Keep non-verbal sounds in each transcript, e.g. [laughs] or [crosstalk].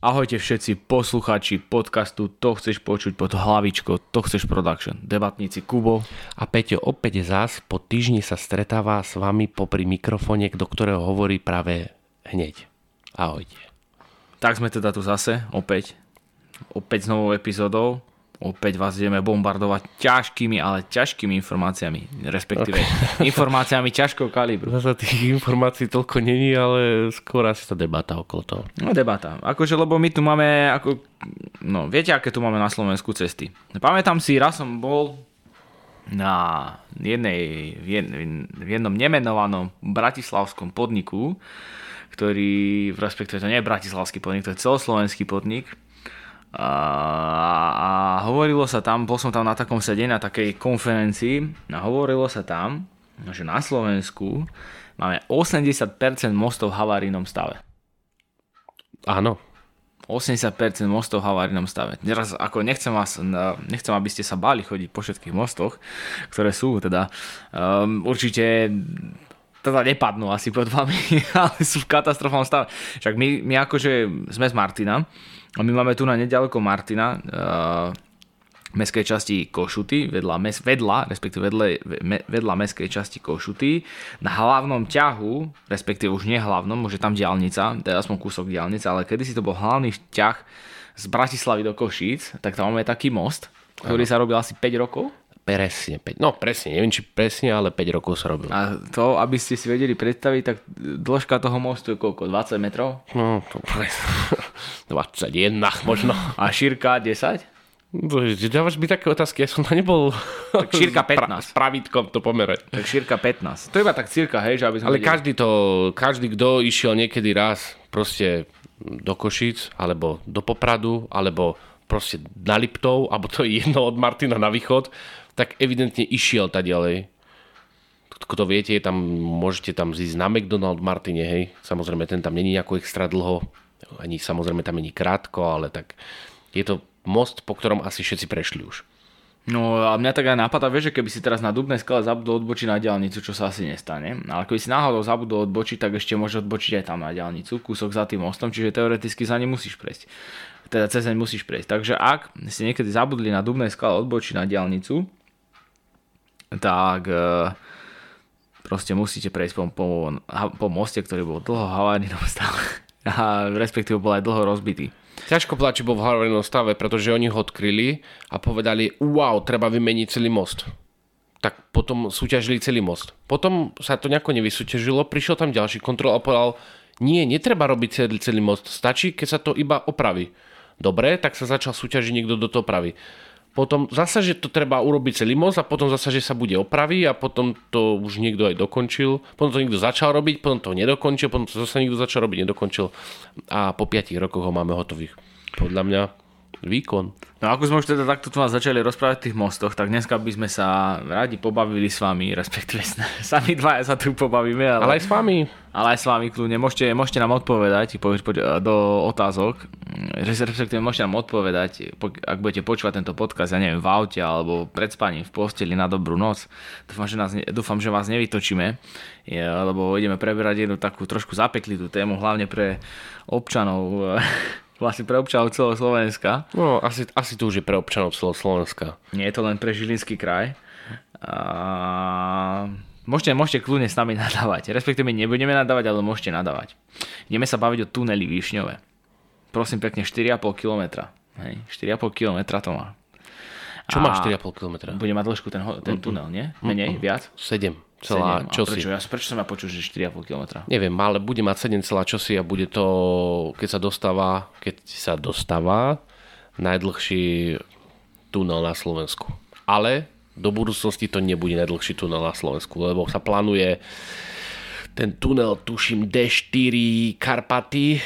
Ahojte všetci posluchači podcastu To chceš počuť pod hlavičkou To chceš production. Debatníci Kubo. A Peťo opäť zás po týždni sa stretáva s vami popri mikrofóne, do ktorého hovorí práve hneď. Ahojte. Tak sme teda tu zase, opäť. Opäť s novou epizódou. Opäť vás ideme bombardovať ťažkými, ale ťažkými informáciami, respektíve okay. informáciami ťažkého kalibru. Zase tých informácií toľko není, ale skôr asi tá debata okolo toho. No debata. Akože, lebo my tu máme, ako, no viete, aké tu máme na Slovensku cesty. Pamätám si, raz som bol na jednej, v jednom nemenovanom bratislavskom podniku, ktorý, respektíve to nie je bratislavský podnik, to je celoslovenský podnik, a, a hovorilo sa tam, bol som tam na takom sede, na takej konferencii a hovorilo sa tam, že na Slovensku máme 80% mostov v havarínom stave. Áno. 80% mostov v havarínom stave. Teraz ako nechcem vás, nechcem, aby ste sa báli chodiť po všetkých mostoch, ktoré sú teda um, určite teda nepadnú asi pod vami, [laughs] ale sú v katastrofálnom stave. Však my, my akože sme z Martina, a my máme tu na nedaleko Martina, uh, mestskej časti Košuty, vedľa, mes, vedľa respektíve vedle, vedľa mestskej časti Košuty, na hlavnom ťahu, respektíve už nie hlavnom, môže tam diálnica, teda aspoň kúsok diálnice, ale kedysi to bol hlavný ťah z Bratislavy do Košíc, tak tam máme taký most, ktorý sa robil asi 5 rokov Presne, 5, no presne, neviem či presne, ale 5 rokov sa robil. A to, aby ste si vedeli predstaviť, tak dĺžka toho mostu je koľko? 20 metrov? No, to [laughs] 21 možno. A šírka 10? Dávaš mi také otázky, ja som tam nebol tak šírka 15. S pravítkom to pomere. Tak šírka 15. To iba tak cirka, hej, že aby sme Ale vedeli. každý to, každý, kto išiel niekedy raz proste do Košíc, alebo do Popradu, alebo proste na Liptov, alebo to je jedno od Martina na východ, tak evidentne išiel tá ďalej. Kto viete, tam, môžete tam zísť na McDonald Martine, hej. Samozrejme, ten tam není nejako extra dlho, ani samozrejme tam není krátko, ale tak je to most, po ktorom asi všetci prešli už. No a mňa tak aj napadá, vieš, že keby si teraz na Dubnej skale zabudol odbočiť na diálnicu, čo sa asi nestane, ale keby si náhodou zabudol odbočiť, tak ešte môže odbočiť aj tam na diálnicu, kúsok za tým mostom, čiže teoreticky za ním musíš prejsť. Teda cez musíš prejsť. Takže ak ste niekedy zabudli na Dubnej skale odbočiť na diálnicu, tak e, proste musíte prejsť po, po, po moste, ktorý bol dlho v havárnom stave a respektíve bol aj dlho rozbitý. Ťažko plači bol v havárnom stave, pretože oni ho odkryli a povedali, wow, treba vymeniť celý most. Tak potom súťažili celý most. Potom sa to nejako nevysúťažilo, prišiel tam ďalší kontrol a povedal, nie, netreba robiť celý, celý most, stačí, keď sa to iba opraví. Dobre, tak sa začal súťažiť niekto do toho opravy potom zase, že to treba urobiť celý most a potom zase, že sa bude opraviť a potom to už niekto aj dokončil, potom to niekto začal robiť, potom to nedokončil, potom to zase niekto začal robiť, nedokončil. A po 5 rokoch ho máme hotových. Podľa mňa výkon. No ako sme už teda takto tu vás začali rozprávať o tých mostoch, tak dneska by sme sa radi pobavili s vami, respektíve [laughs] sami dvaja sa tu pobavíme. Ale, ale aj s vami. Ale aj s vami, kľudne. Môžete, môžete nám odpovedať po, po, do otázok, respektíve môžete nám odpovedať, ak budete počúvať tento podcast, ja neviem, v aute alebo pred spaním, v posteli na dobrú noc. Dúfam, že, nás, dúfam, že vás nevytočíme, lebo ideme preberať jednu takú trošku zapeklitú tému, hlavne pre občanov [laughs] vlastne pre občanov celého Slovenska. No, asi, asi to už je pre občanov celého Slovenska. Nie je to len pre Žilinský kraj. A... Môžete, môžete kľudne s nami [laughs] nadávať. Respektíve nebudeme nadávať, ale môžete nadávať. Ideme sa baviť o tuneli Výšňové. Prosím pekne, 4,5 km. Hej, 4,5 km to má. Čo má 4,5 km? Bude mať dĺžku ten, ten tunel, nie? Menej? Viac? 7 celá 7. čosi. Prečo? Ja, prečo som ja počul, že 4,5 km? Neviem, ale bude mať 7 celá čosi a bude to, keď sa dostáva, keď sa dostáva, najdlhší tunel na Slovensku. Ale do budúcnosti to nebude najdlhší tunel na Slovensku, lebo sa plánuje ten tunel, tuším, D4 Karpaty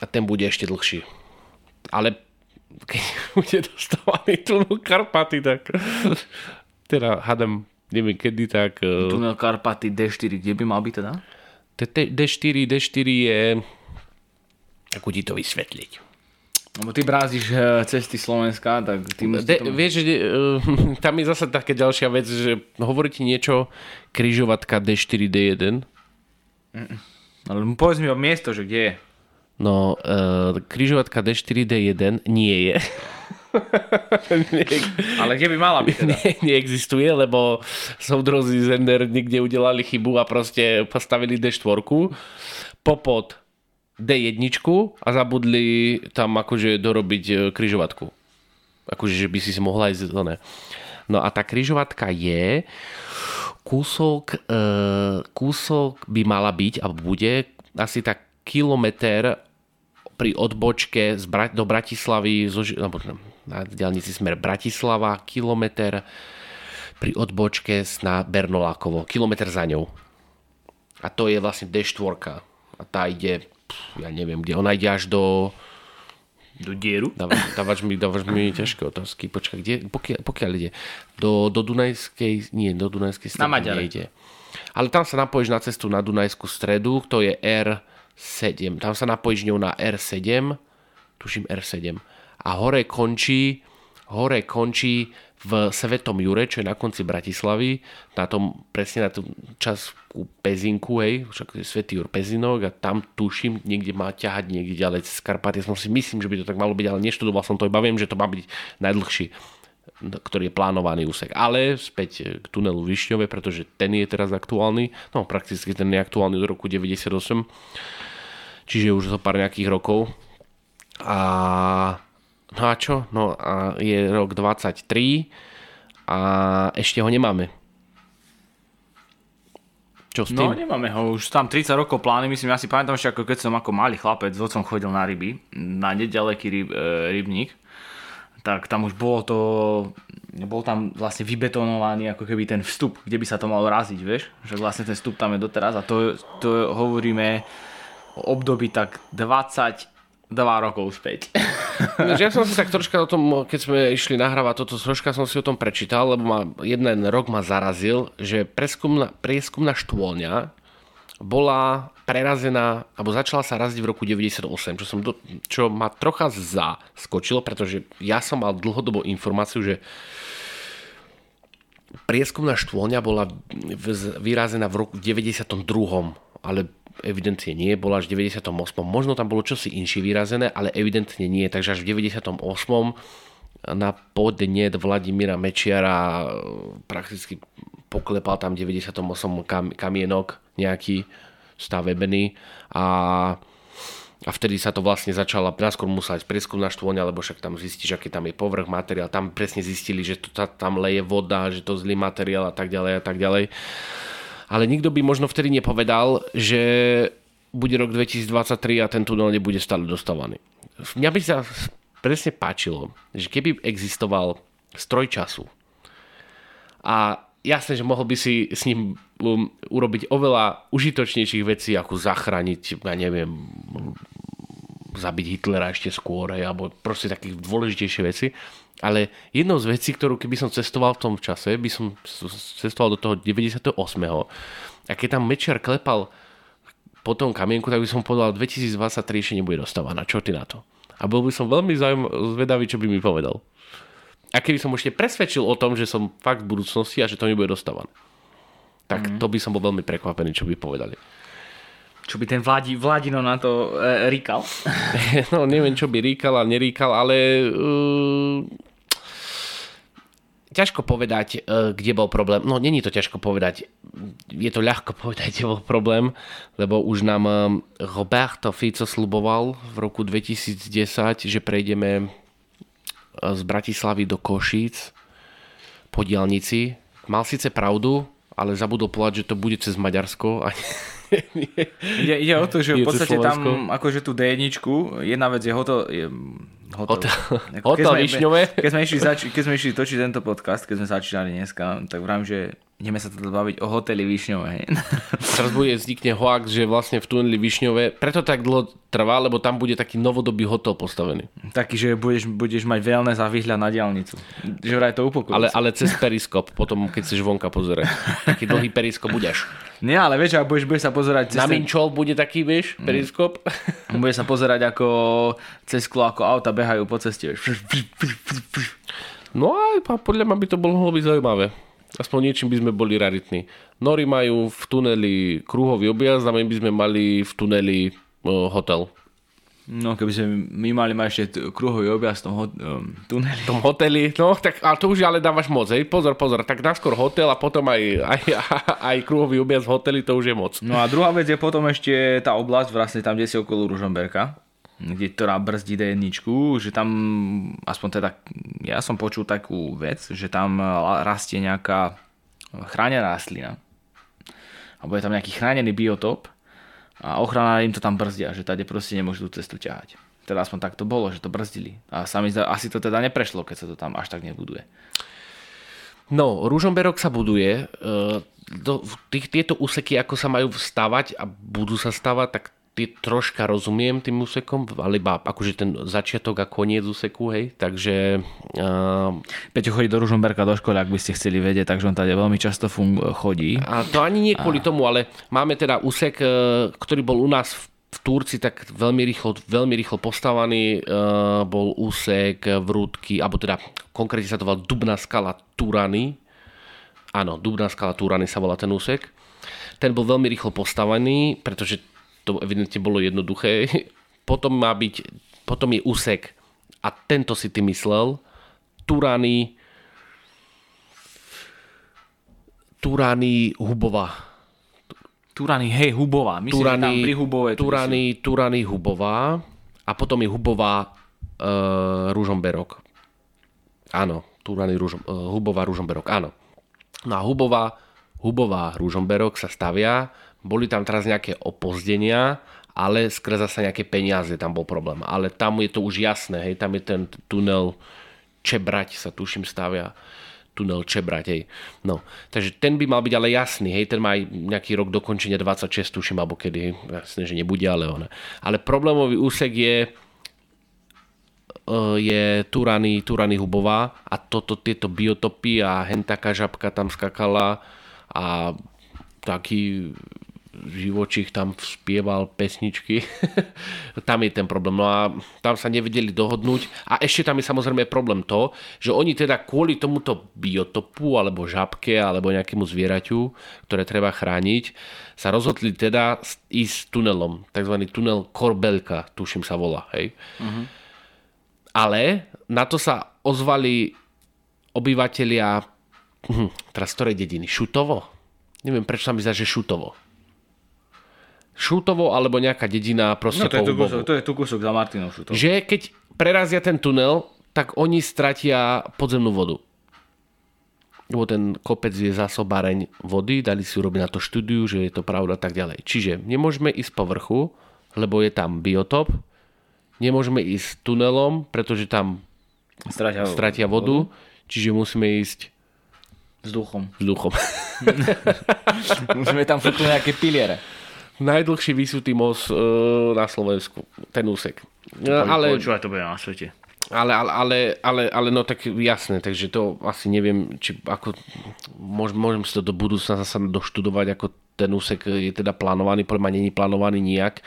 a ten bude ešte dlhší. Ale keď [laughs] bude dostávaný tunel Karpaty, tak [laughs] teda hádam neviem kedy, tak... E, Tunel Karpaty D4, kde by mal byť teda? D4, D4 je... Ako ti to vysvetliť? Lebo ty brázdiš e, cesty Slovenska, tak ty De, to... Vieš, že uh, [laughs] tam je zase taká ďalšia vec, že hovorí ti niečo križovatka D4, D1? Ale povedz mi o miesto, že kde je. No, uh, križovatka D4, D1 nie je. [laughs] [laughs] Ale kde by mala byť teda? Nie, neexistuje, lebo soudrozi z NR niekde udelali chybu a proste postavili D4, popod D1 a zabudli tam akože dorobiť e, križovatku. Akože, že by si si mohla ísť ne. No a tá križovatka je kúsok, e, kúsok by mala byť a bude asi tak kilometr pri odbočke z Bra- do Bratislavy, zo, alebo na diálnici smer Bratislava, kilometr pri odbočke na Bernolákovo, kilometr za ňou. A to je vlastne D4. A tá ide, ja neviem kde, ona ide až do... Do dieru? Dávaš, dávaš, mi, dávaš mi ťažké otázky. Počkaj, kde, pokiaľ, pokiaľ ide? Do, do Dunajskej, nie, do Dunajskej stredu na nejde. Ale tam sa napojíš na cestu na Dunajskú stredu, to je R7. Tam sa napojíš ňou na R7, tuším R7 a hore končí, hore končí v Svetom Jure, čo je na konci Bratislavy, na tom, presne na tú časku Pezinku, hej, však je Svetý Jur Pezinok a tam tuším, niekde má ťahať niekde ďalej cez Karpaty. Som si myslím, že by to tak malo byť, ale neštudoval som to, iba viem, že to má byť najdlhší ktorý je plánovaný úsek. Ale späť k tunelu Višňove, pretože ten je teraz aktuálny, no prakticky ten je aktuálny od roku 98, čiže už zo pár nejakých rokov. A No a čo? No a je rok 23 a ešte ho nemáme. Čo s no, tým? No nemáme ho, už tam 30 rokov plány, myslím, ja si pamätám ešte ako keď som ako malý chlapec s otcom chodil na ryby, na nedaleký ryb, e, rybník, tak tam už bolo to, bol tam vlastne vybetonovaný ako keby ten vstup, kde by sa to malo raziť, vieš, že vlastne ten vstup tam je doteraz a to, to hovoríme o období tak 20 dva rokov späť. [laughs] No, ja som si tak troška o tom, keď sme išli nahrávať toto, troška som si o tom prečítal, lebo ma jeden rok ma zarazil, že preskumná, prieskumná štôlňa bola prerazená, alebo začala sa raziť v roku 98, čo, som do, čo ma trocha zaskočilo, pretože ja som mal dlhodobo informáciu, že prieskumná štôlňa bola vyrazená v roku 92. ale evidentne nie, bola až v 98. Možno tam bolo čosi inšie vyrazené, ale evidentne nie, takže až v 98. na podne Vladimíra Mečiara prakticky poklepal tam 98 kam, kamienok nejaký stavebený a a vtedy sa to vlastne začala, najskôr musela ísť na štvoň, lebo však tam zistíš, aký tam je povrch, materiál. Tam presne zistili, že to, tam leje voda, že to zlý materiál a tak ďalej a tak ďalej ale nikto by možno vtedy nepovedal, že bude rok 2023 a ten tunel nebude stále dostávaný. Mňa by sa presne páčilo, že keby existoval stroj času a jasné, že mohol by si s ním um, urobiť oveľa užitočnejších vecí, ako zachrániť, ja neviem, zabiť Hitlera ešte skôr, alebo proste takých dôležitejšie veci. Ale jednou z vecí, ktorú keby som cestoval v tom čase, by som cestoval do toho 98. A keď tam Mečiar klepal po tom kamienku, tak by som povedal, 2023 ešte nebude dostávaná. Čo ty na to? A bol by som veľmi zvedavý, čo by mi povedal. A keby som ešte presvedčil o tom, že som fakt v budúcnosti a že to nebude dostávané. Tak mm-hmm. to by som bol veľmi prekvapený, čo by povedali. Čo by ten Vladi, Vladino na to e, ríkal? [laughs] no neviem, čo by ríkal a neríkal, ale uh, ťažko povedať, uh, kde bol problém. No není to ťažko povedať. Je to ľahko povedať, kde bol problém, lebo už nám uh, Roberto Fico sluboval v roku 2010, že prejdeme z Bratislavy do Košíc po diálnici. Mal síce pravdu, ale zabudol povedať, že to bude cez Maďarsko a [laughs] ide, ide o to, že v podstate tam akože tú d jedna vec je hotel, je, hotel. Hotel, hotel keď, sme, keď, sme išli zači- keď sme išli točiť tento podcast, keď sme začínali dneska, tak vravím, že ideme sa teda baviť o hoteli Višňové. [laughs] Teraz bude vznikne hoax, že vlastne v tuneli Višňové, preto tak dlho trvá, lebo tam bude taký novodobý hotel postavený. Taký, že budeš, budeš mať veľné za výhľad na diálnicu. Že vraj to upokojúce. Ale, ale cez periskop, potom keď chceš vonka pozerať. Taký dlhý periskop budeš. Nie, ale vieš, budeš, budeš sa pozerať... Cez na ten... Minčol bude taký, vieš, mm. periskop. [laughs] Bude sa pozerať ako cez sklo, ako auta behajú po ceste. No a podľa mňa by to bolo byť zaujímavé. Aspoň niečím by sme boli raritní. Nori majú v tuneli kruhový objazd a my by sme mali v tuneli uh, hotel. No keby sme my mali mať ešte kruhový objazd v tom hot, um, tuneli. v tom hoteli, no tak ale to už ale dávaš moc, hej, pozor, pozor, tak naskôr hotel a potom aj, aj, [laughs] aj kruhový objazd v hoteli, to už je moc. No a druhá vec je potom ešte tá oblasť, vlastne tam, kde si okolo Ružomberka, ktorá brzdí D1, že tam, aspoň teda, ja som počul takú vec, že tam rastie nejaká chránená rastlina, alebo je tam nejaký chránený biotop a ochrana im to tam brzdia, že tady proste nemôžu tú cestu ťahať. Teda aspoň tak to bolo, že to brzdili. A sami asi to teda neprešlo, keď sa to tam až tak nebuduje. No, Ružomberok sa buduje. E, do, tých, tieto úseky, ako sa majú stavať a budú sa stavať, tak tie troška rozumiem tým úsekom, ale iba akože ten začiatok a koniec úseku, hej, takže... Uh, Peťo chodí do Ružomberka do školy, ak by ste chceli vedieť, takže on tady veľmi často fun- chodí. A to ani nie kvôli a... tomu, ale máme teda úsek, e, ktorý bol u nás v v Turci tak veľmi rýchlo, veľmi rýchlo postavaný uh, bol úsek Vrútky, alebo teda konkrétne sa to volá Dubná skala Turany. Áno, Dubná skala Turany sa volá ten úsek. Ten bol veľmi rýchlo postavený, pretože to evidentne bolo jednoduché. [laughs] Potom má byť, potom je úsek a tento si ty myslel, Turany, Turany Hubová. Turany, hej, Hubová. Myslím, Turany, tam pri Hubové. Turany, Turany, Hubová a potom je Hubová uh, Ružomberok. Áno, Turany, Ružom, uh, Hubová, Ružomberok, áno. No a Hubová, Hubová, Ružomberok sa stavia boli tam teraz nejaké opozdenia, ale skrze zase nejaké peniaze tam bol problém. Ale tam je to už jasné, hej, tam je ten tunel Čebrať sa tuším stavia tunel Čebrať, hej. No, takže ten by mal byť ale jasný, hej, ten má aj nejaký rok dokončenia 26, tuším, alebo kedy, jasné, že nebude, ale on. Ale problémový úsek je e, je Turany, Turany Hubová a toto, tieto biotopy a hen taká žabka tam skakala a taký živočích tam spieval pesničky. [laughs] tam je ten problém. No a tam sa nevedeli dohodnúť. A ešte tam je samozrejme problém to, že oni teda kvôli tomuto biotopu alebo žabke alebo nejakému zvieraťu, ktoré treba chrániť, sa rozhodli teda ísť tunelom. Takzvaný tunel Korbelka, tuším sa volá. Hej? Uh-huh. Ale na to sa ozvali obyvateľia hm, teraz ktorej dediny? Šutovo? Neviem, prečo sa mi zdá, že Šutovo. Šutovo alebo nejaká dedina proste no, to, je tu kúsok, to je tu kúsok za Martinov Šutovo. Že keď prerazia ten tunel, tak oni stratia podzemnú vodu. Lebo ten kopec je zásobáreň vody, dali si urobiť na to štúdiu, že je to pravda tak ďalej. Čiže nemôžeme ísť po vrchu, lebo je tam biotop, nemôžeme ísť tunelom, pretože tam stratia, stratia vodu, vodu, čiže musíme ísť vzduchom. Vzduchom. [laughs] musíme tam fúknuť nejaké piliere najdlhší vysutý most e, na Slovensku, ten úsek. No, ale, Počúvaj, to bude na svete. Ale, ale, ale, ale, ale no tak jasné, takže to asi neviem, či ako môžem, môžem si to do budúcna zase doštudovať, ako ten úsek je teda plánovaný, podľa ma není plánovaný nijak.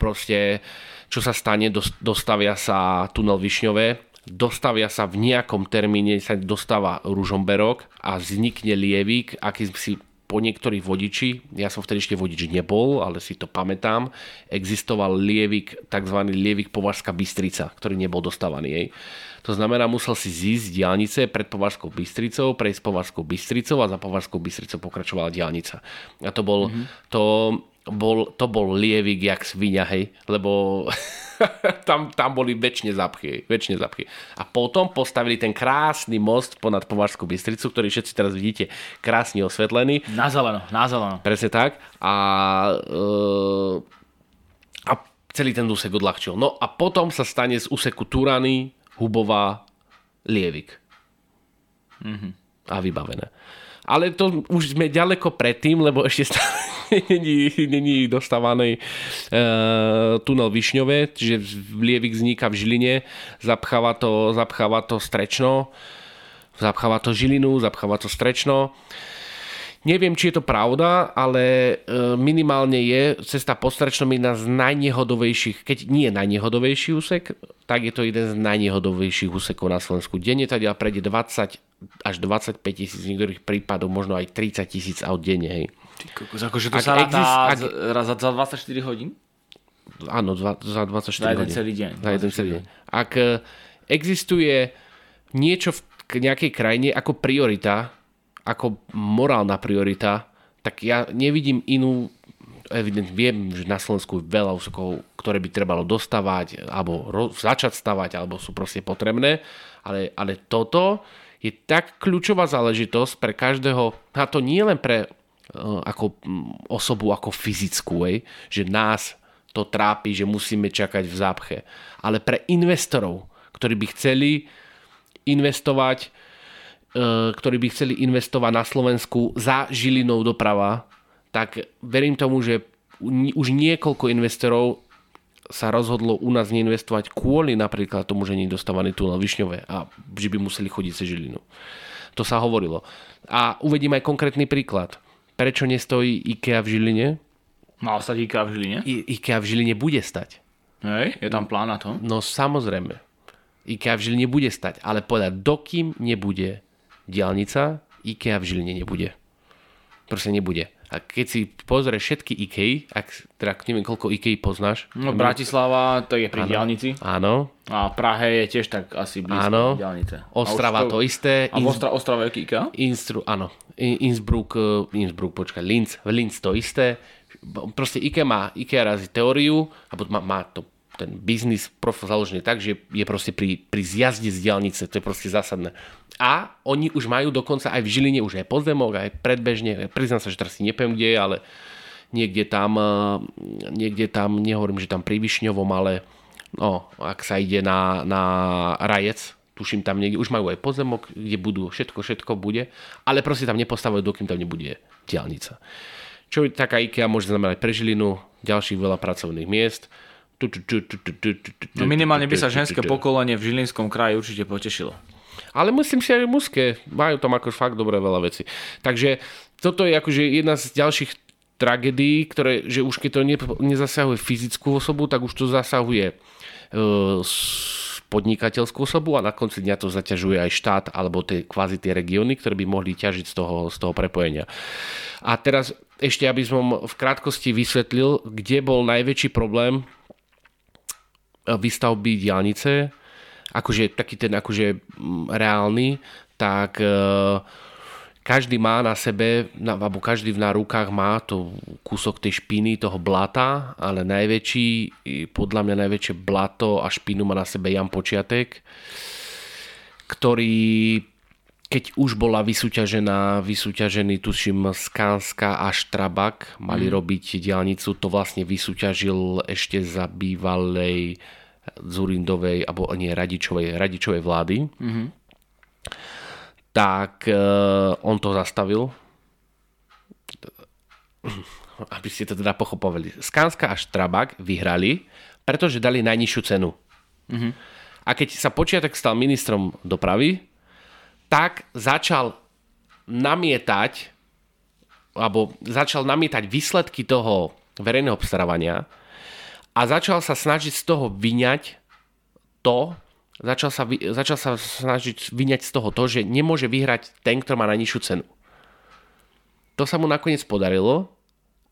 Proste, čo sa stane, dostavia sa tunel Višňové, dostavia sa v nejakom termíne, sa dostáva Ružomberok a vznikne Lievik, aký si po niektorých vodiči, ja som vtedy ešte vodič nebol, ale si to pamätám, existoval lievik, tzv. lievik Považská Bystrica, ktorý nebol dostávaný. Jej. To znamená, musel si zísť diálnice pred Považskou Bystricou, prejsť Považskou Bystricou a za Považskou Bystricou pokračovala diálnica. A to bol, mm-hmm. to, bol, to bol lievik jak svinia, hej, lebo [laughs] tam, tam boli väčšine zapchy, väčšine zapchy. A potom postavili ten krásny most ponad Považskú Bystricu, ktorý všetci teraz vidíte krásne osvetlený. Na zeleno, na zeleno. Presne tak. A, e, a celý ten úsek odľahčil. No a potom sa stane z úseku Turany, Hubová, Lievik. Mm-hmm. A vybavené. Ale to už sme ďaleko predtým, lebo ešte stále není, dostávaný uh, tunel Višňové, čiže Lievik vzniká v Žiline, zapcháva to, zapcháva to Strečno, zapcháva to Žilinu, zapcháva to Strečno. Neviem, či je to pravda, ale e, minimálne je cesta po Strečnom jedna z najnehodovejších, keď nie najnehodovejší úsek, tak je to jeden z najnehodovejších úsekov na Slovensku. Denne teda prejde 20 až 25 tisíc, niektorých prípadoch možno aj 30 tisíc aut denne. Hej. Kokos, akože to ak sa exist, ak, raz za 24 hodín? áno, dva, za 24 Za jeden hodín. celý deň. Za jeden celý deň. Ak e, existuje niečo v nejakej krajine ako priorita, ako morálna priorita, tak ja nevidím inú evidentne viem, že na Slovensku je veľa úsekov, ktoré by trebalo dostávať, alebo ro- začať stavať, alebo sú proste potrebné, ale, ale toto je tak kľúčová záležitosť pre každého, a to nie len pre uh, ako mm, osobu, ako fyzickú, ej, že nás to trápi, že musíme čakať v zápche, ale pre investorov, ktorí by chceli investovať ktorí by chceli investovať na Slovensku za Žilinou doprava, tak verím tomu, že už niekoľko investorov sa rozhodlo u nás neinvestovať kvôli napríklad tomu, že nie je dostávaný tunel Višňové a že by museli chodiť cez Žilinu. To sa hovorilo. A uvedím aj konkrétny príklad. Prečo nestojí IKEA v Žiline? Mal stať IKEA v Žiline? I- IKEA v Žiline bude stať. Hej, je tam plán na to? No samozrejme. IKEA v Žiline bude stať, ale povedať, dokým nebude diálnica, IKEA v Žiline nebude. Proste nebude. A keď si pozrieš všetky IKEA, ak teda neviem, koľko IKEA poznáš. No Bratislava, to je pri diálnici. Áno. A Prahe je tiež tak asi blízko Áno. diálnice. Ostrava A už to isté. A v Ostra, Ostrave je IKEA? Instru, áno. In- Innsbruck, eh, Innsbruck, počkaj, Linz, Linz to isté. Proste IKEA má, IKEA razí teóriu, alebo má, má to ten biznis založený tak, že je proste pri, pri zjazde z diálnice, to je proste zásadné. A oni už majú dokonca aj v Žiline už aj podzemok, aj predbežne, priznám sa, že teraz si nepoviem, kde ale niekde tam, eh, niekde tam, nehovorím, že tam pri Višňovom, ale no, ak sa ide na, na Rajec, tuším tam niekde, už majú aj pozemok, kde budú, všetko, všetko bude, ale proste tam nepostavujú, dokým tam nebude diálnica. Čo taká IKEA môže znamenať pre Žilinu, ďalších veľa pracovných miest. No minimálne by sa ženské pokolenie v Žilinskom kraji určite potešilo. Ale myslím si aj mužské. Majú tam ako fakt dobré veľa veci. Takže toto je akože jedna z ďalších tragédií, ktoré, že už keď to ne, nezasahuje fyzickú osobu, tak už to zasahuje e, podnikateľskú osobu a na konci dňa to zaťažuje aj štát alebo tie, kvázi tie regióny, ktoré by mohli ťažiť z toho, z toho prepojenia. A teraz ešte, aby som v krátkosti vysvetlil, kde bol najväčší problém výstavby diálnice, akože taký ten akože mm, reálny, tak e, každý má na sebe, alebo každý na rukách má to kúsok tej špiny, toho blata, ale najväčší, podľa mňa najväčšie blato a špinu má na sebe Jan Počiatek, ktorý keď už bola vysúťažená, vysúťažený tuším Skanska a Štrabak, mali mm. robiť diálnicu, to vlastne vysúťažil ešte za bývalej Zurindovej, alebo nie, Radičovej, Radičovej vlády. Mm-hmm. Tak e, on to zastavil. [clears throat] Aby ste to teda pochopovali. Skanska a Štrabak vyhrali, pretože dali najnižšiu cenu. Mm-hmm. A keď sa počiatok stal ministrom dopravy, tak začal namietať alebo začal namietať výsledky toho verejného obstarávania a začal sa snažiť z toho vyňať to, začal sa, začal sa snažiť vyňať z toho to, že nemôže vyhrať ten, kto má najnižšiu cenu. To sa mu nakoniec podarilo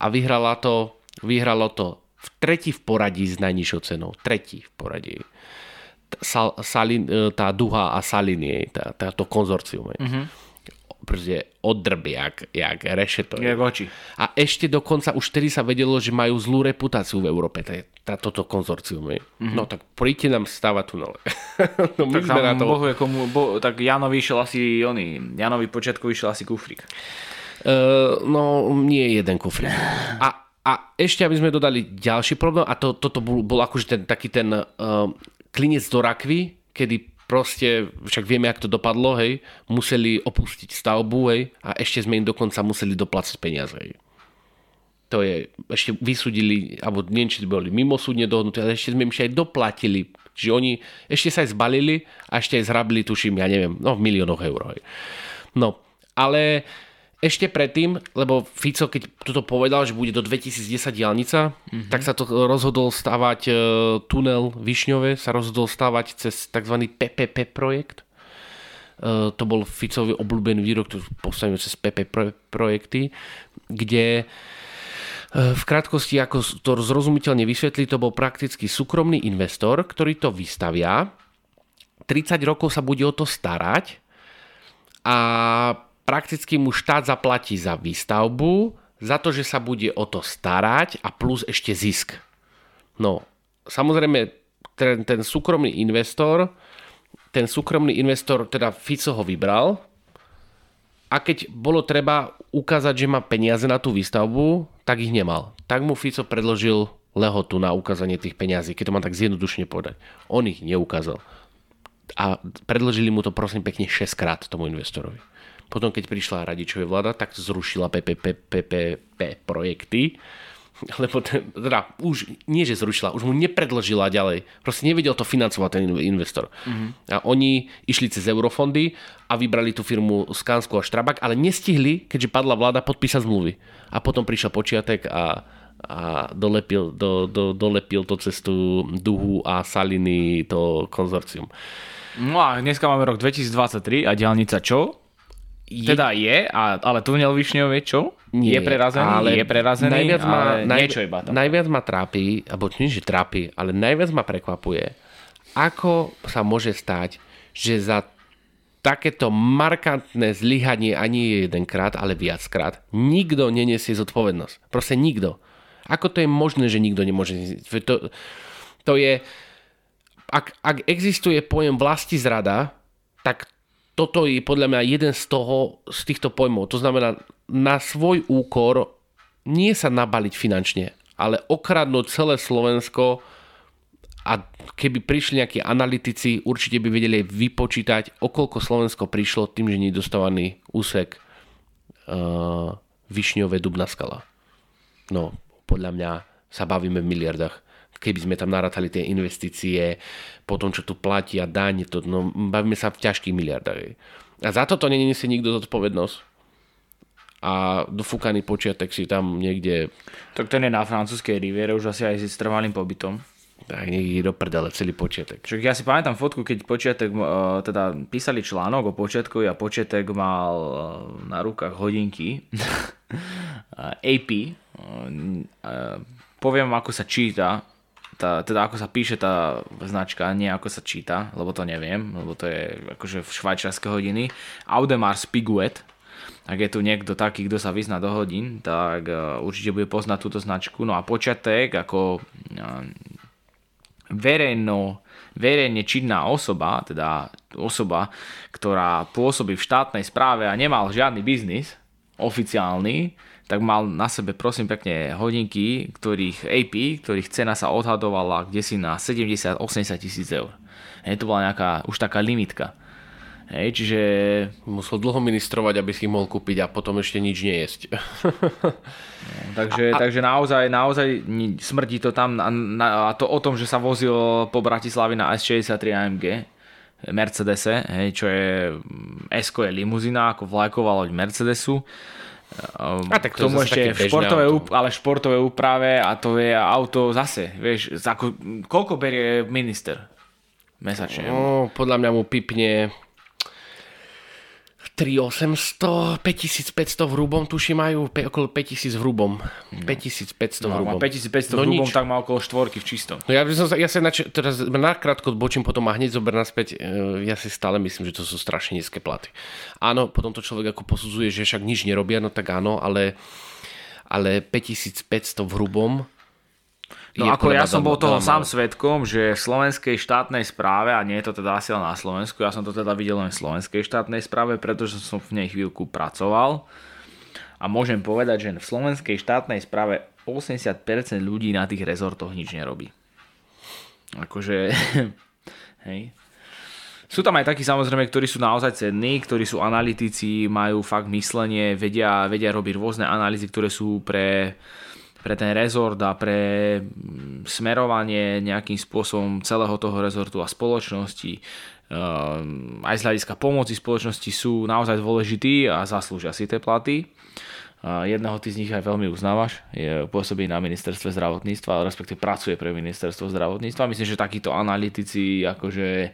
a vyhrala to, vyhralo to v tretí v poradí s najnižšou cenou. Tretí v poradí. Sal, salin, e, tá Duha a Salinie, tá, tá, to konzorcium. Mm-hmm. Proste odrb, jak, jak rešeto. Je v oči. A ešte dokonca už vtedy sa vedelo, že majú zlú reputáciu v Európe, tá, tá, toto konzorcium. Mm-hmm. No tak príďte nám stavať tunele. [laughs] no, my Tak sme na to... bohu komu, bo, tak Janovi išiel asi oný, Janovi počiatku išiel asi kufrík. Uh, no, nie jeden kufr. A, a ešte, aby sme dodali ďalší problém, a to, toto bol, bol akože ten, taký ten uh, klinec do rakvy, kedy proste, však vieme, jak to dopadlo, hej, museli opustiť stavbu, hej, a ešte sme im dokonca museli doplácať peniaze, hej. To je, ešte vysudili, alebo neviem, či boli mimosúdne dohodnuté, ale ešte sme im ešte aj doplatili. Čiže oni ešte sa aj zbalili a ešte aj zhrabili, tuším, ja neviem, no v miliónoch eur. Hej. No, ale ešte predtým, lebo Fico, keď toto povedal, že bude do 2010 diálnica, mm-hmm. tak sa to rozhodol stavať e, tunel Višňové, sa rozhodol stavať cez tzv. PPP projekt. E, to bol Ficový obľúbený výrok, ktorý postavíme cez PP pro, projekty, kde v krátkosti, ako to zrozumiteľne vysvetli, to bol prakticky súkromný investor, ktorý to vystavia. 30 rokov sa bude o to starať a prakticky mu štát zaplatí za výstavbu, za to, že sa bude o to starať a plus ešte zisk. No, samozrejme, ten, ten súkromný investor, ten súkromný investor, teda Fico ho vybral, a keď bolo treba ukázať, že má peniaze na tú výstavbu, tak ich nemal. Tak mu Fico predložil lehotu na ukázanie tých peniazí, keď to mám tak zjednodušne povedať. On ich neukázal. A predložili mu to prosím pekne 6 krát tomu investorovi. Potom, keď prišla radičová vláda, tak zrušila PPP, PPP projekty [laughs] lebo ten, teda už nie, že zrušila, už mu nepredložila ďalej. Proste nevedel to financovať ten investor. Mm-hmm. A oni išli cez eurofondy a vybrali tú firmu Skansku a Štrabak, ale nestihli, keďže padla vláda, podpísať zmluvy. A potom prišiel počiatek a, a dolepil, do, do, dolepil to cez tú Duhu a Saliny to konzorcium. No a dneska máme rok 2023 a diálnica čo? Je... Teda je, a, ale tunel Višňové čo? Nie, je prerazený, ale je prerazený, najviac ma, ale naj, niečo iba tam. Najviac ma trápi, alebo nie, že trápi, ale najviac ma prekvapuje, ako sa môže stať, že za takéto markantné zlyhanie ani jedenkrát, ale viackrát, nikto nenesie zodpovednosť. Proste nikto. Ako to je možné, že nikto nemôže... To, to je... Ak, ak existuje pojem vlasti zrada, tak toto je podľa mňa jeden z toho, z týchto pojmov. To znamená, na svoj úkor nie sa nabaliť finančne, ale okradnúť celé Slovensko a keby prišli nejakí analytici, určite by vedeli vypočítať, okolko Slovensko prišlo tým, že je dostávaný úsek uh, Višňové Dubna skala. No, podľa mňa sa bavíme v miliardách keby sme tam narátali tie investície, potom čo tu platia daň, to, no, bavíme sa v ťažkých miliardách. A za toto neniesie nikto zodpovednosť. A dofúkaný počiatek si tam niekde... Tak ten je na francúzskej riviere už asi aj s trvalým pobytom. Tak nech do prdele celý počiatek. Čiže ja si pamätám fotku, keď počiatek, uh, teda písali článok o počiatku a počiatek mal uh, na rukách hodinky [laughs] AP. Uh, poviem, ako sa číta tá, teda ako sa píše tá značka, nie ako sa číta, lebo to neviem, lebo to je akože v švajčiarske hodiny. Audemars Piguet, ak je tu niekto taký, kto sa vyzná do hodín, tak uh, určite bude poznať túto značku. No a počiatek ako uh, verejno, verejne činná osoba, teda osoba, ktorá pôsobí v štátnej správe a nemal žiadny biznis oficiálny, tak mal na sebe prosím pekne hodinky, ktorých AP, ktorých cena sa odhadovala kde si na 70-80 tisíc eur. Hej, to bola nejaká už taká limitka. Hej, čiže... Musel dlho ministrovať, aby si ich mohol kúpiť a potom ešte nič nejesť. [laughs] no, takže, a, takže naozaj, naozaj smrdí to tam a, a to o tom, že sa vozil po Bratislavi na S63 AMG Mercedese, hej, čo je S je limuzina, ako vlajková loď Mercedesu a tak to tomu ešte športové, auto. ale športové úprave a to je auto zase, vieš, ako, koľko berie minister mesačne? No, podľa mňa mu pipne 3800, 5500 v hrubom, tuším majú okolo 5000 v hrubom. 5500 no, v hrubom. 5500 no, v hrubom, nič. tak má okolo štvorky v čistom. No ja, by som sa, ja sa nač- teraz nakrátko odbočím potom a hneď zober naspäť, e, ja si stále myslím, že to sú strašne nízke platy. Áno, potom to človek ako posudzuje, že však nič nerobia, no tak áno, ale, ale 5500 v hrubom, No ako ja som bol toho sám svetkom, že v slovenskej štátnej správe, a nie je to teda asi len na Slovensku, ja som to teda videl len v slovenskej štátnej správe, pretože som v nej chvíľku pracoval. A môžem povedať, že v slovenskej štátnej správe 80% ľudí na tých rezortoch nič nerobí. Akože, [laughs] hej. Sú tam aj takí samozrejme, ktorí sú naozaj cenní, ktorí sú analytici, majú fakt myslenie, vedia, vedia robiť rôzne analýzy, ktoré sú pre pre ten rezort a pre mm, smerovanie nejakým spôsobom celého toho rezortu a spoločnosti ehm, aj z hľadiska pomoci spoločnosti sú naozaj dôležití a zaslúžia si tie platy. Jedného ty z nich aj veľmi uznávaš, je, pôsobí na ministerstve zdravotníctva, respektíve pracuje pre ministerstvo zdravotníctva. Myslím, že takíto analytici akože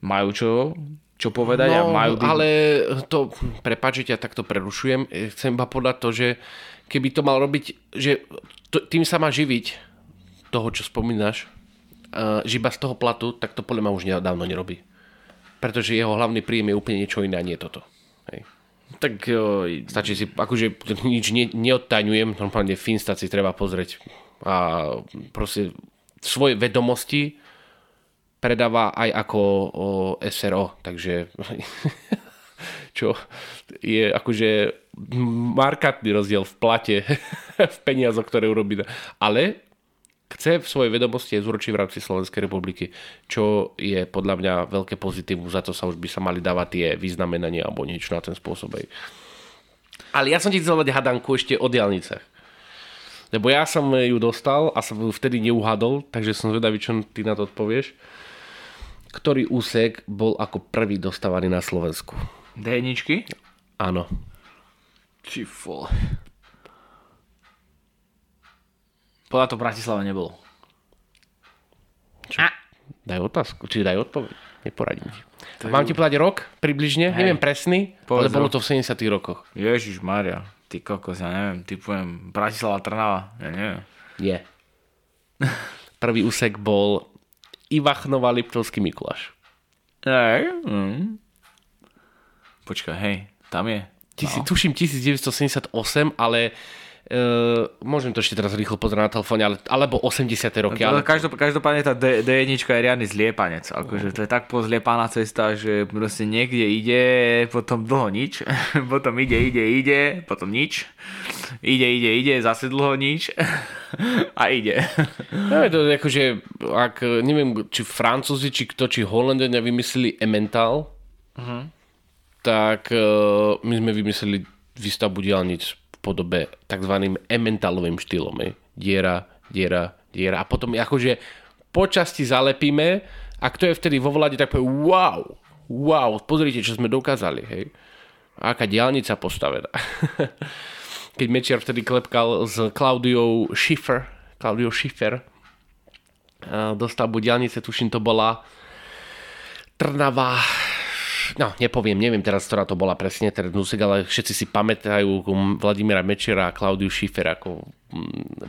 majú čo, čo povedať a majú. No, ale to, prepáč, že ťa takto prerušujem, e, chcem iba podať to, že keby to mal robiť, že tým sa má živiť toho, čo spomínaš, že iba z toho platu, tak to podľa mňa už dávno nerobí. Pretože jeho hlavný príjem je úplne niečo iné a nie toto. Hej. Tak jo, Stačí si, akože nič ne, neodtaňujem, normálne Finsta si treba pozrieť a proste svoje vedomosti predáva aj ako o, SRO, takže [laughs] čo je akože markantný rozdiel v plate, [laughs] v peniazoch, ktoré urobí. Ale chce v svojej vedomosti zúročiť v rámci Slovenskej republiky, čo je podľa mňa veľké pozitívum, za to sa už by sa mali dávať tie vyznamenania alebo niečo na ten spôsob. Aj. Ale ja som ti chcel dať hadanku ešte o diálnicach. Lebo ja som ju dostal a som ju vtedy neuhadol, takže som zvedavý, čo ty na to odpovieš ktorý úsek bol ako prvý dostávaný na Slovensku? d Áno. Či fol. Podľa to Bratislava nebolo. Čo? A. Daj otázku, či daj odpoveď. Neporadím ti. To Mám ti povedať rok približne, Hej. neviem presný, Povedz ale bolo to v 70 rokoch. Ježiš Maria, ty kokos, ja neviem, typujem Bratislava, Trnava, ja neviem. Nie. [laughs] Prvý úsek bol Ivachnova Liptovský Mikuláš. Hej. Mm. Počkaj, hej, tam je. Tisi, no. Tuším 1978, ale Uh, môžem to ešte teraz rýchlo pozrieť na telefóne, ale, alebo 80. roky. Ale... Každop, každopádne tá D, D1 je riadny zliepanec. Akože to je tak pozliepaná cesta, že proste niekde ide, potom dlho nič, [laughs] potom ide, ide, ide, potom nič, ide, ide, ide, zase dlho nič [laughs] a ide. No, je to akože, ak, neviem, či Francúzi, či kto, či Holandia vymysleli Emmental, uh-huh. Tak uh, my sme vymysleli výstavbu diálnic podobe tzv. ementalovým štýlom. Je. Diera, diera, diera. A potom akože po časti zalepíme a kto je vtedy vo vlade, tak povie wow, wow, pozrite, čo sme dokázali. Hej. Aká diálnica postavená. [laughs] Keď Mečiar vtedy klepkal s Klaudiou Schiffer, Klaudiou Schiffer, do stavbu diálnice, tuším to bola Trnava, no nepoviem, neviem teraz, ktorá to bola presne, ten úsek, ale všetci si pamätajú Vladimíra Mečera a Klaudiu Schiffer, ako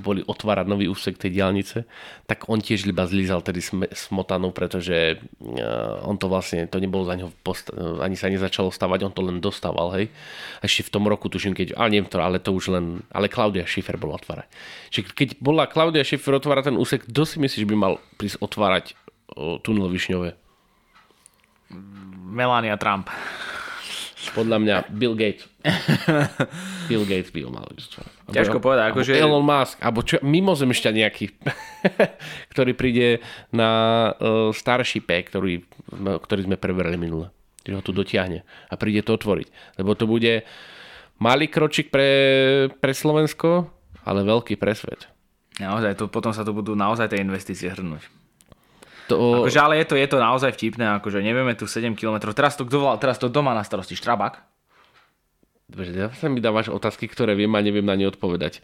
boli otvárať nový úsek tej diálnice, tak on tiež iba zlízal tedy smotanou, pretože uh, on to vlastne, to nebolo za neho, post- ani sa nezačalo stavať, on to len dostával, hej. Ešte v tom roku, tuším, keď, ale neviem to, ale to už len, ale Klaudia Schiffer bol otvárať. Čiže keď bola Klaudia Schiffer otvárať ten úsek, kto si myslíš, že by mal prísť otvárať tunel Višňové? Melania Trump. Podľa mňa Bill Gates. [laughs] Bill Gates by ho mal. Ťažko povedať. Ako že... Elon Musk, alebo čo, mimozemšťa nejaký, [laughs] ktorý príde na uh, Starshipe, ktorý, ktorý sme preberali minule. Že ho tu dotiahne a príde to otvoriť. Lebo to bude malý kročik pre, pre Slovensko, ale veľký pre svet. Naozaj, to, potom sa to budú naozaj tie investície hrnúť. To... Akože, ale je to, je to naozaj vtipné, akože nevieme tu 7 km. Teraz to, kto volal, teraz to doma na starosti, Štrabak? Dobre, ja sa mi dávaš otázky, ktoré viem a neviem na ne odpovedať.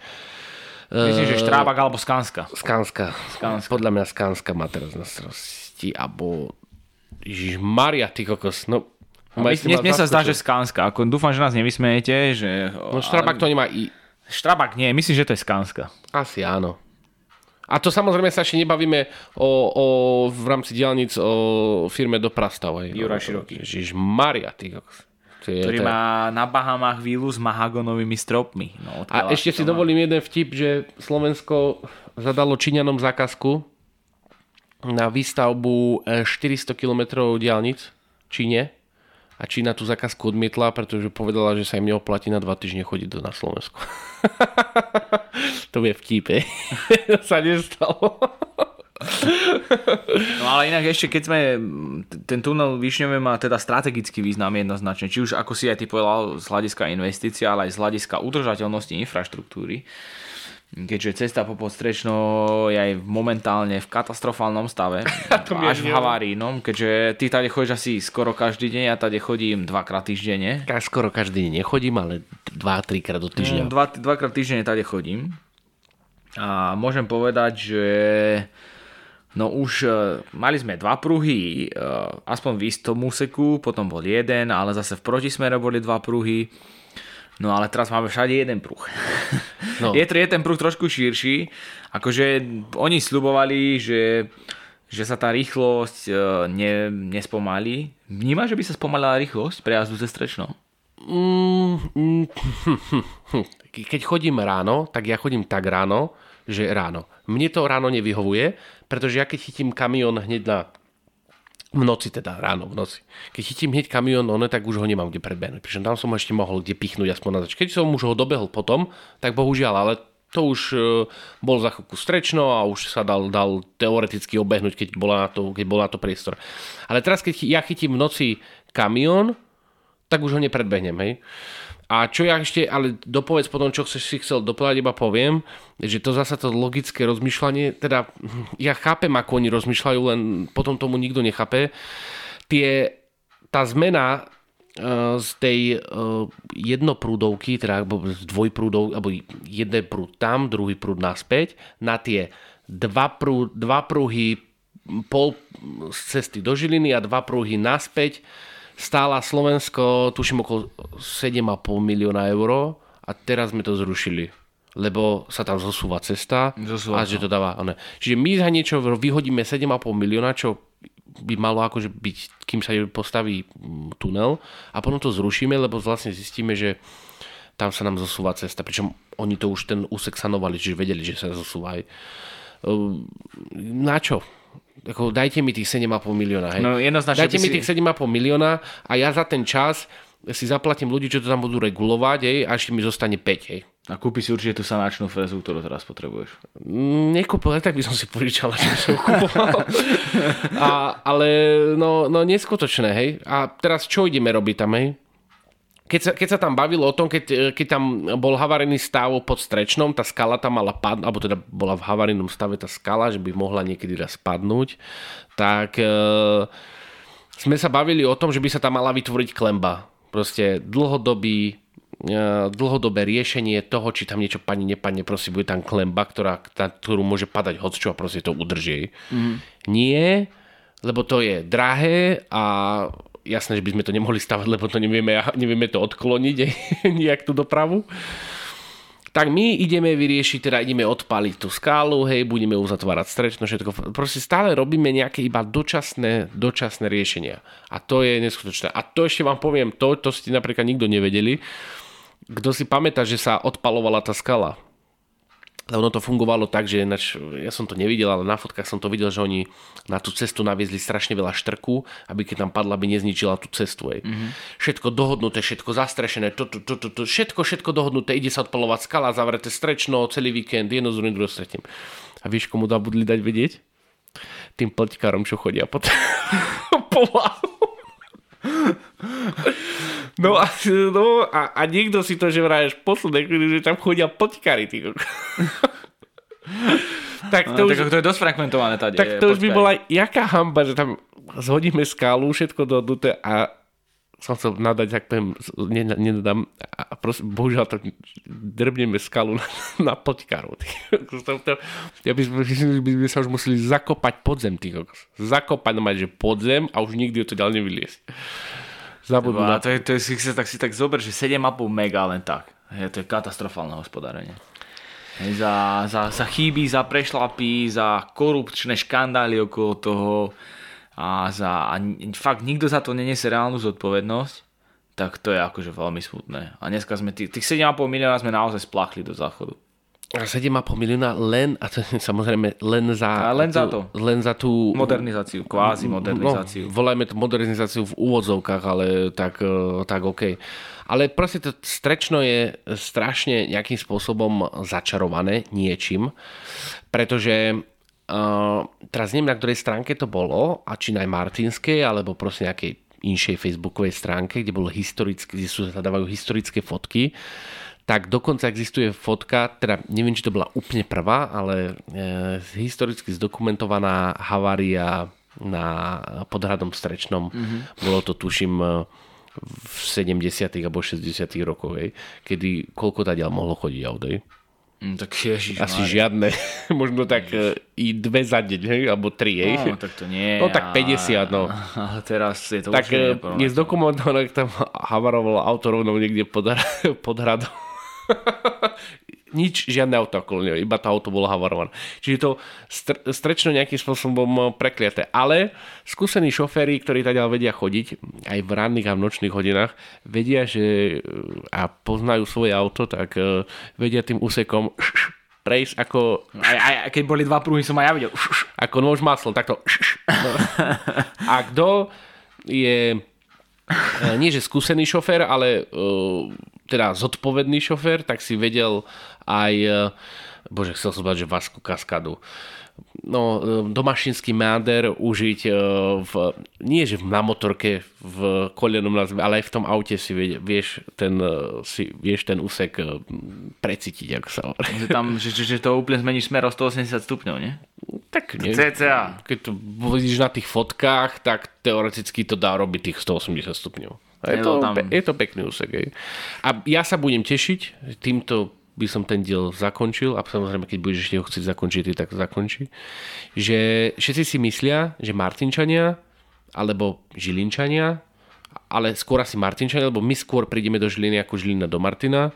Myslím, že Štrábak alebo Skanska. Skanska. Skanska. Podľa mňa Skanska má teraz na starosti, alebo Ježiš Maria, ty kokos. No, no mne, mne sa zdá, že Skanska. Ako, dúfam, že nás nevysmejete. Že, no Štrabak ale... to nemá i... Štrabak nie, myslím, že to je Skanska. Asi áno. A to samozrejme sa ešte nebavíme o, o, v rámci diálnic o firme do Prastav. Jura Široký. Ježiš Maria, ty ktorý to má na Bahamách vílu s mahagonovými stropmi. No, a ešte si dovolím jeden vtip, že Slovensko zadalo Číňanom zákazku na výstavbu 400 km diálnic Číne a Čína tú zákazku odmietla, pretože povedala, že sa im neoplatí na dva týždne chodiť do na Slovensku. [laughs] to je vtípe. to [laughs] sa nestalo. no ale inak ešte, keď sme, ten tunel Višňové má teda strategický význam jednoznačne, či už ako si aj ty povedal z hľadiska investícia, ale aj z hľadiska udržateľnosti infraštruktúry keďže cesta po podstrečno je aj momentálne v katastrofálnom stave, [laughs] až v havarínom, keďže ty tady chodíš asi skoro každý deň, ja tady chodím dvakrát týždenne. Ja skoro každý deň nechodím, ale dva, trikrát do týždňa. No, dva, dvakrát týždenne tady chodím. A môžem povedať, že No už e, mali sme dva pruhy, e, aspoň v istom úseku, potom bol jeden, ale zase v protismere boli dva pruhy. No ale teraz máme všade jeden pruh. No. [laughs] je, je ten pruh trošku širší. Akože oni slubovali, že, že sa tá rýchlosť e, ne, nespomalí. Vníma, že by sa spomalila rýchlosť prejazdu ze Strečnou? Mm, mm, [laughs] keď chodím ráno, tak ja chodím tak ráno, že ráno. Mne to ráno nevyhovuje, pretože ja keď chytím kamión hneď na v noci teda, ráno, v noci. Keď chytím hneď kamión, ono, tak už ho nemám kde predbehnúť. Pretože tam som ho ešte mohol kde pichnúť aspoň na zač. Keď som už ho dobehol potom, tak bohužiaľ, ale to už e, bol za chvíľku strečno a už sa dal, dal teoreticky obehnúť, keď bola, na to, keď bola na to priestor. Ale teraz, keď ja chytím v noci kamión, tak už ho nepredbehnem, hej. A čo ja ešte, ale dopovedz potom, čo si chcel dopovedať, iba poviem, že to zasa to logické rozmýšľanie, teda ja chápem, ako oni rozmýšľajú, len potom tomu nikto nechápe. Tie, tá zmena uh, z tej uh, jednoprúdovky, teda z dvojprúdov, alebo jeden prúd tam, druhý prúd naspäť, na tie dva, prúd, dva prúhy pol z cesty do Žiliny a dva prúhy naspäť, stála Slovensko, tuším, okolo 7,5 milióna eur a teraz sme to zrušili lebo sa tam zosúva cesta zosúva, a že to dáva... Ne. Čiže my za niečo vyhodíme 7,5 milióna, čo by malo akože byť, kým sa postaví mm, tunel a potom to zrušíme, lebo vlastne zistíme, že tam sa nám zosúva cesta, pričom oni to už ten úsek sanovali, čiže vedeli, že sa zosúva aj. Ehm, na čo? Ako dajte mi tých 7,5 milióna. Hej. No, dajte mi si... tých 7,5 milióna a ja za ten čas si zaplatím ľudí, čo to tam budú regulovať hej, a ešte mi zostane 5. Hej. A kúpi si určite tú sanačnú frezu, ktorú teraz potrebuješ. Mm, nekúpil, tak by som si požičal, že som [laughs] kúpoval. a, ale no, no neskutočné, hej. A teraz čo ideme robiť tam, hej? Keď sa, keď sa tam bavilo o tom, keď, keď tam bol havarijný stav pod Strečnom, tá skala tam mala padnúť, alebo teda bola v havarijnom stave tá skala, že by mohla niekedy raz padnúť, tak e, sme sa bavili o tom, že by sa tam mala vytvoriť klemba. Proste dlhodobý e, dlhodobé riešenie toho, či tam niečo padne, nepadne, proste bude tam klemba, ktorá, tá, ktorú môže padať hocčo a proste to udrží. Mm. Nie, lebo to je drahé a jasné, že by sme to nemohli stavať, lebo to nevieme, nevieme to odkloniť [laughs] nejak tú dopravu. Tak my ideme vyriešiť, teda ideme odpaliť tú skálu, hej, budeme uzatvárať strečno, všetko. Proste stále robíme nejaké iba dočasné, dočasné riešenia. A to je neskutočné. A to ešte vám poviem, to, to ste napríklad nikto nevedeli. Kto si pamätá, že sa odpalovala tá skala, ono to fungovalo tak, že nač, ja som to nevidel, ale na fotkách som to videl, že oni na tú cestu naviezli strašne veľa štrku, aby keď tam padla, by nezničila tú cestu. Mm-hmm. Všetko dohodnuté, všetko zastrešené, to, to, to, to, to, všetko, všetko dohodnuté, ide sa odpalovať skala, zavreté strečno, celý víkend, jedno z druhým, druhým, tretím. A vieš, komu budli dať vedieť? Tým pleťkárom, čo chodia pod... [laughs] po No a, no a, a niekto si to, že vraješ posledné chvíli, že tam chodia potkary. [laughs] tak to, no, už, tak to je dosť fragmentované tady. Tak to už by bola jaká hamba, že tam zhodíme skálu, všetko dohodnuté a som chcel nadať, tak poviem, nedodám a proste, bohužiaľ tak drbneme skalu na, na poťkaru. ja by, by, by, sa už museli zakopať podzem. Tých, zakopať, no mať, že podzem a už nikdy to ďalej nevyliesť. Zabudnú na... to, je, to je, si, tak si tak zober, že 7,5 mega len tak. Je, to je katastrofálne hospodárenie. Za, za, za chyby, za prešlapy, za korupčné škandály okolo toho a, za, a fakt nikto za to neniesie reálnu zodpovednosť, tak to je akože veľmi smutné. A dneska sme tých, tých 7,5 milióna sme naozaj splachli do záchodu. 7,5 milióna len, a to je samozrejme len za, a len za to. Len za tú... Modernizáciu, kvázi no, modernizáciu. No, volajme to modernizáciu v úvodzovkách, ale tak, e, tak OK. Ale proste to strečno je strašne nejakým spôsobom začarované niečím, pretože uh, teraz neviem, na ktorej stránke to bolo, a či na Martinskej, alebo proste nejakej inšej facebookovej stránke, kde, bolo historické, kde sú, sa dávajú historické fotky, tak dokonca existuje fotka, teda neviem, či to bola úplne prvá, ale e, historicky zdokumentovaná havária na podhradom Strečnom. Mm-hmm. Bolo to, tuším, e, v 70. alebo 60. rokoch, kedy koľko ďal mohlo chodiť auto. Mm, tak ježiš, Asi žiadne. [laughs] Možno tak e, i dve za deň, hej? alebo tri, hej? No, tak to nie. No, tak 50, no. A teraz je to tak e, je zdokumentované, ak tam havarovalo auto rovno niekde pod, [laughs] pod hradom. [laughs] Nič, žiadne auto okolo neho, iba to auto bolo havarované. Čiže to str- strečno nejakým spôsobom e, prekliaté. Ale skúsení šoféry, ktorí teda vedia chodiť, aj v ranných a v nočných hodinách, vedia, že e, a poznajú svoje auto, tak e, vedia tým úsekom prejsť ako Aj, aj, aj keď boli dva pruhy, som aj ja videl. ako nôž maslom, takto. No. A kto je nie že skúsený šofér, ale e, teda zodpovedný šofér, tak si vedel aj, e, bože, chcel som povedať, že Vasku Kaskadu, no, e, domašinský máder užiť e, v, nie že na motorke v kolenom nazve, ale aj v tom aute si vie, vieš, ten, si, vieš ten úsek precítiť, ako sa. Že, tam, že, že, že to úplne zmeníš smer o 180 stupňov, nie? Tak nie. CCA. Keď to vidíš na tých fotkách, tak teoreticky to dá robiť tých 180 stupňov. A je, to, tam- je to pekný úsek. Hej. A ja sa budem tešiť, týmto by som ten diel zakončil a samozrejme, keď budeš ešte ho chcieť zakončiť, ty tak zakončí, že všetci si myslia, že Martinčania alebo Žilinčania, ale skôr asi Martinčania, lebo my skôr prídeme do Žiliny ako Žilina do Martina,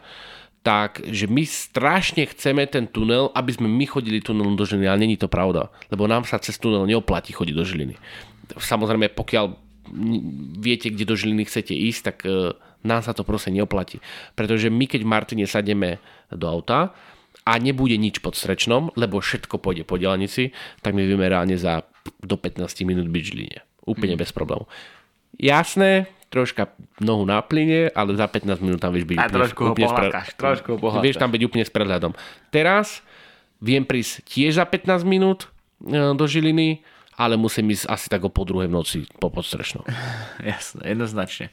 tak, že my strašne chceme ten tunel, aby sme my chodili tunelom do Žiliny, ale není to pravda, lebo nám sa cez tunel neoplatí chodiť do Žiliny. Samozrejme, pokiaľ viete, kde do Žiliny chcete ísť, tak e, nám sa to proste neoplatí. Pretože my, keď v Martine sademe do auta a nebude nič pod strečnom, lebo všetko pôjde po dielnici, tak my vieme reálne za do 15 minút byť v Žiline. Úplne mm. bez problémov. Jasné, troška nohu na plyne, ale za 15 minút tam vieš byť A trošku ho pohľadkáš, trošku ho. Vieš tam byť úplne s prehľadom. Teraz viem prísť tiež za 15 minút e, do Žiliny, ale musím ísť asi tak o po druhej v noci po podstrešnom. [laughs] Jasné, jednoznačne.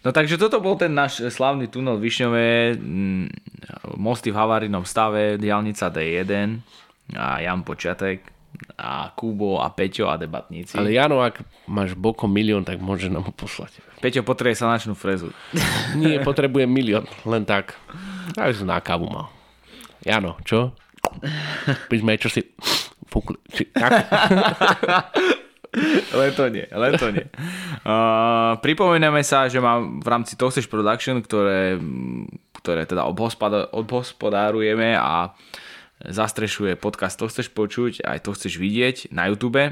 No takže toto bol ten náš slavný tunel Višňové, mm, mosty v havarijnom stave, diálnica D1 a Jan Počiatek a Kubo a Peťo a debatníci. Ale Jano, ak máš bokom milión, tak môže nám ho poslať. Peťo potrebuje sanačnú frezu. [laughs] Nie, potrebujem milión, len tak. Som na kávu mal. Jano, čo? By sme čo si fúkli. Či, [laughs] tak? Len to nie, len to nie. Uh, pripomíname sa, že mám v rámci Toxic Production, ktoré, ktoré teda obhospodárujeme a zastrešuje podcast To chceš počuť, aj to chceš vidieť na YouTube,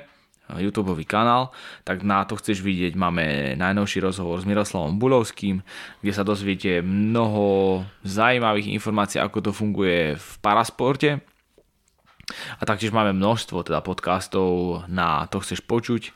YouTube kanál, tak na to chceš vidieť máme najnovší rozhovor s Miroslavom Bulovským, kde sa dozviete mnoho zaujímavých informácií, ako to funguje v parasporte. A taktiež máme množstvo teda podcastov na To chceš počuť, eh,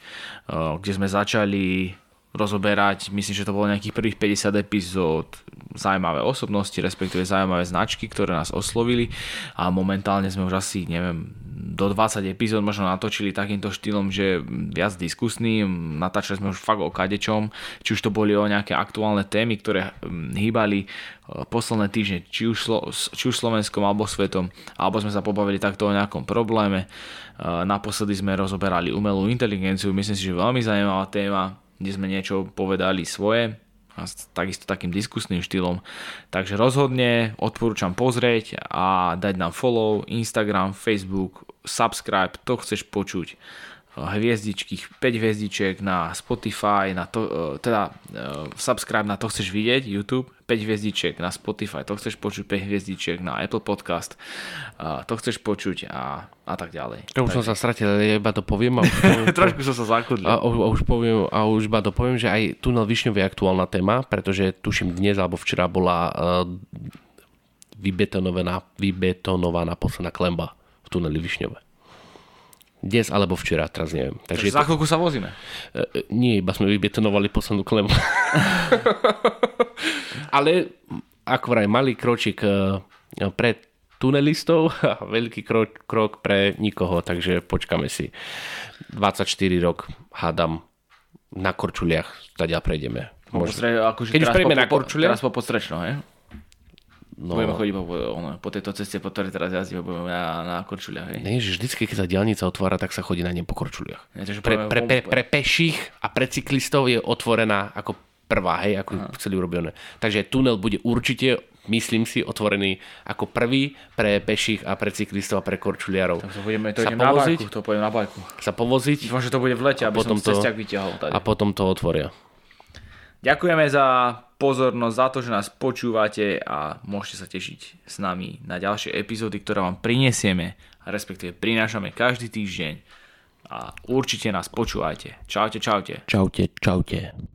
kde sme začali rozoberať, myslím, že to bolo nejakých prvých 50 epizód. Zaujímavé osobnosti, respektíve zaujímavé značky, ktoré nás oslovili. A momentálne sme už asi, neviem, do 20 epizód možno natočili takýmto štýlom, že viac diskusný, natáčali sme už fakt o kadečom, či už to boli o nejaké aktuálne témy, ktoré hm, hýbali eh, posledné týždne, či už, Slo- či už Slovenskom alebo svetom, alebo sme sa pobavili takto o nejakom probléme. Eh, Naposledy sme rozoberali umelú inteligenciu, myslím si, že veľmi zaujímavá téma, kde sme niečo povedali svoje a takisto takým diskusným štýlom. Takže rozhodne odporúčam pozrieť a dať nám follow, Instagram, Facebook, subscribe, to chceš počuť hviezdičky, 5 hviezdičiek na Spotify, na to, e, teda e, subscribe na to chceš vidieť, YouTube, 5 hviezdičiek na Spotify, to chceš počuť, 5 hviezdičiek na Apple Podcast, a to chceš počuť a, a tak ďalej. Ja už som sa stratil, ja iba to poviem. A už [laughs] poviem Trošku som sa zakudlil. a, a, a, už poviem, a už iba to poviem, že aj tunel Višňov je aktuálna téma, pretože tuším dnes alebo včera bola uh, vybetonovaná, vybetonovaná posledná klemba v tuneli Višňove. Dnes alebo včera, teraz neviem. Takže Takže za chvíľku sa vozíme. e, nie, iba sme vybetonovali poslednú klembu. [laughs] Ale ako vraj, malý kročík e, pre tunelistov a veľký krok, krok pre nikoho, takže počkáme si. 24 rok, hádam, na korčuliach, teda prejdeme. Možno. Akože Keď už prejdeme po, na po, Korčulia? Teraz po podstrečno, he? No, Budeme chodiť po, ono, po tejto ceste, po ktorej teraz jazdíme, budeme na, na Korčuliach, hej? nie, že vždycky, keď sa diálnica otvára, tak sa chodí na ne po korčuliach. Takže Pre, pre, pre, pre peších a pre cyklistov je otvorená ako prvá, hej, ako Aha. chceli urobené. Takže tunel bude určite myslím si, otvorený ako prvý pre peších a pre cyklistov a pre korčuliarov. Tak to budeme, to sa povoziť, na bajku, to pôjdem na bajku. Sa povoziť. Dúfam, že to bude v lete, aby potom som to, vyťahol. Tady. A potom to otvoria. Ďakujeme za pozornosť, za to, že nás počúvate a môžete sa tešiť s nami na ďalšie epizódy, ktoré vám prinesieme, respektíve prinášame každý týždeň. A určite nás počúvajte. Čaute, čaute. Čaute, čaute.